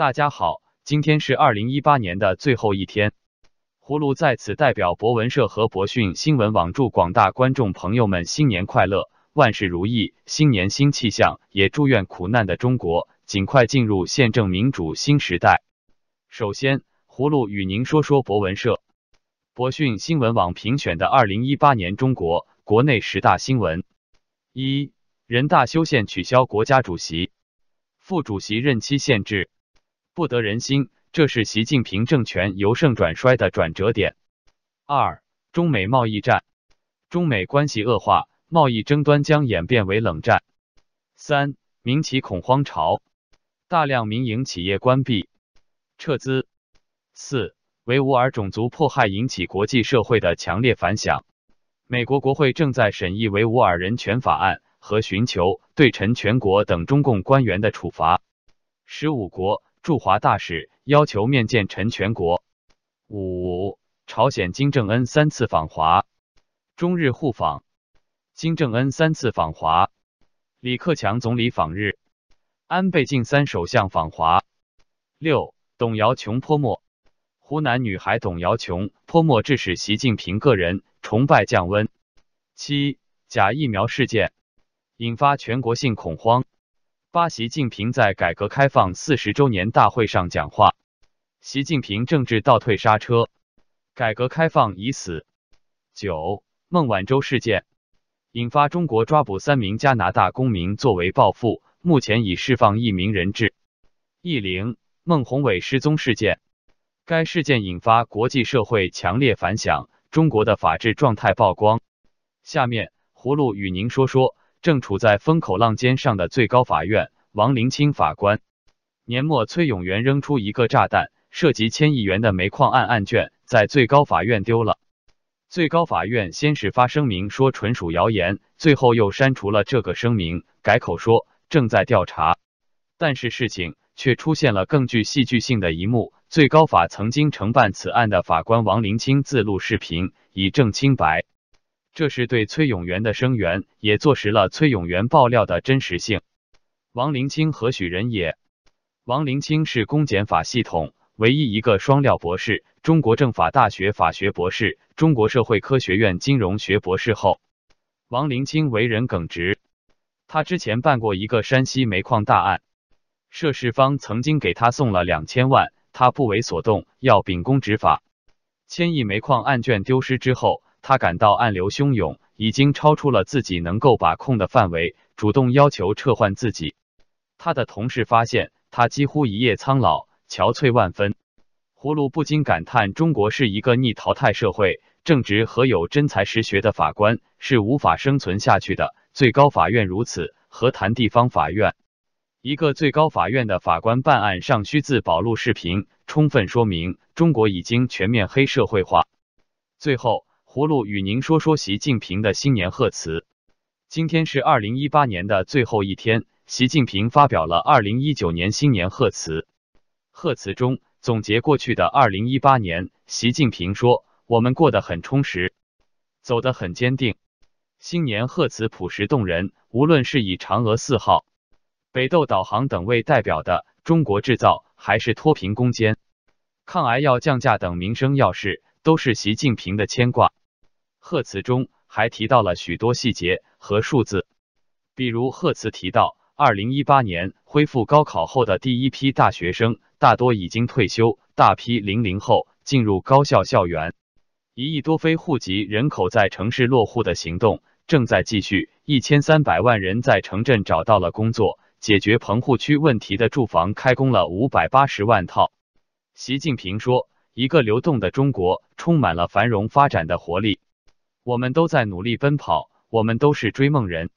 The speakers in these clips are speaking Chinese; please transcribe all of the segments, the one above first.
大家好，今天是二零一八年的最后一天，葫芦在此代表博文社和博讯新闻网祝广大观众朋友们新年快乐，万事如意，新年新气象，也祝愿苦难的中国尽快进入宪政民主新时代。首先，葫芦与您说说博文社、博讯新闻网评选的二零一八年中国国内十大新闻：一、人大修宪取消国家主席、副主席任期限制。不得人心，这是习近平政权由盛转衰的转折点。二、中美贸易战，中美关系恶化，贸易争端将演变为冷战。三、民企恐慌潮，大量民营企业关闭、撤资。四、维吾尔种族迫害引起国际社会的强烈反响，美国国会正在审议维吾尔人权法案和寻求对陈全国等中共官员的处罚。十五国。驻华大使要求面见陈全国。五、朝鲜金正恩三次访华，中日互访。金正恩三次访华，李克强总理访日，安倍晋三首相访华。六、董瑶琼泼墨，湖南女孩董瑶琼泼墨致使习近平个人崇拜降温。七、假疫苗事件引发全国性恐慌。八，习近平在改革开放四十周年大会上讲话，习近平政治倒退刹车，改革开放已死。九，孟晚舟事件引发中国抓捕三名加拿大公民作为报复，目前已释放一名人质。一零，孟宏伟失踪事件，该事件引发国际社会强烈反响，中国的法治状态曝光。下面，葫芦与您说说。正处在风口浪尖上的最高法院，王林清法官年末，崔永元扔出一个炸弹，涉及千亿元的煤矿案案卷在最高法院丢了。最高法院先是发声明说纯属谣言，最后又删除了这个声明，改口说正在调查。但是事情却出现了更具戏剧性的一幕：最高法曾经承办此案的法官王林清自录视频，以证清白。这是对崔永元的声援，也坐实了崔永元爆料的真实性。王林清何许人也？王林清是公检法系统唯一一个双料博士，中国政法大学法学博士，中国社会科学院金融学博士后。王林清为人耿直，他之前办过一个山西煤矿大案，涉事方曾经给他送了两千万，他不为所动，要秉公执法。千亿煤矿案卷丢失之后。他感到暗流汹涌，已经超出了自己能够把控的范围，主动要求撤换自己。他的同事发现他几乎一夜苍老，憔悴万分。葫芦不禁感叹：中国是一个逆淘汰社会，正直和有真才实学的法官是无法生存下去的。最高法院如此，何谈地方法院？一个最高法院的法官办案尚需自保录视频，充分说明中国已经全面黑社会化。最后。葫芦与您说说习近平的新年贺词。今天是二零一八年的最后一天，习近平发表了二零一九年新年贺词。贺词中总结过去的二零一八年，习近平说：“我们过得很充实，走得很坚定。”新年贺词朴实动人，无论是以嫦娥四号、北斗导航等为代表的中国制造，还是脱贫攻坚、抗癌药降价等民生要事，都是习近平的牵挂。贺词中还提到了许多细节和数字，比如贺词提到，二零一八年恢复高考后的第一批大学生大多已经退休，大批零零后进入高校校园，一亿多非户籍人口在城市落户的行动正在继续，一千三百万人在城镇找到了工作，解决棚户区问题的住房开工了五百八十万套。习近平说，一个流动的中国充满了繁荣发展的活力。我们都在努力奔跑，我们都是追梦人。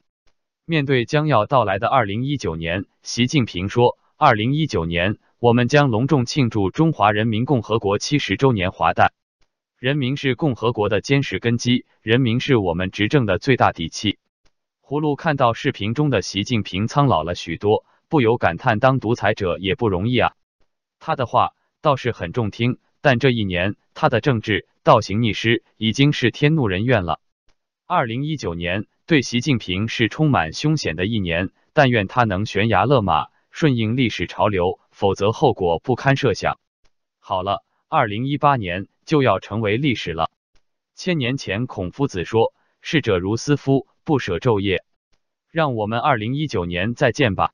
面对将要到来的二零一九年，习近平说：“二零一九年，我们将隆重庆祝中华人民共和国七十周年华诞。人民是共和国的坚实根基，人民是我们执政的最大底气。”葫芦看到视频中的习近平苍老了许多，不由感叹：“当独裁者也不容易啊。”他的话倒是很中听，但这一年他的政治倒行逆施已经是天怒人怨了。二零一九年对习近平是充满凶险的一年但愿他能悬崖勒马顺应历史潮流否则后果不堪设想。好了二零一八年就要成为历史了。千年前孔夫子说逝者如斯夫不舍昼夜。让我们二零一九年再见吧。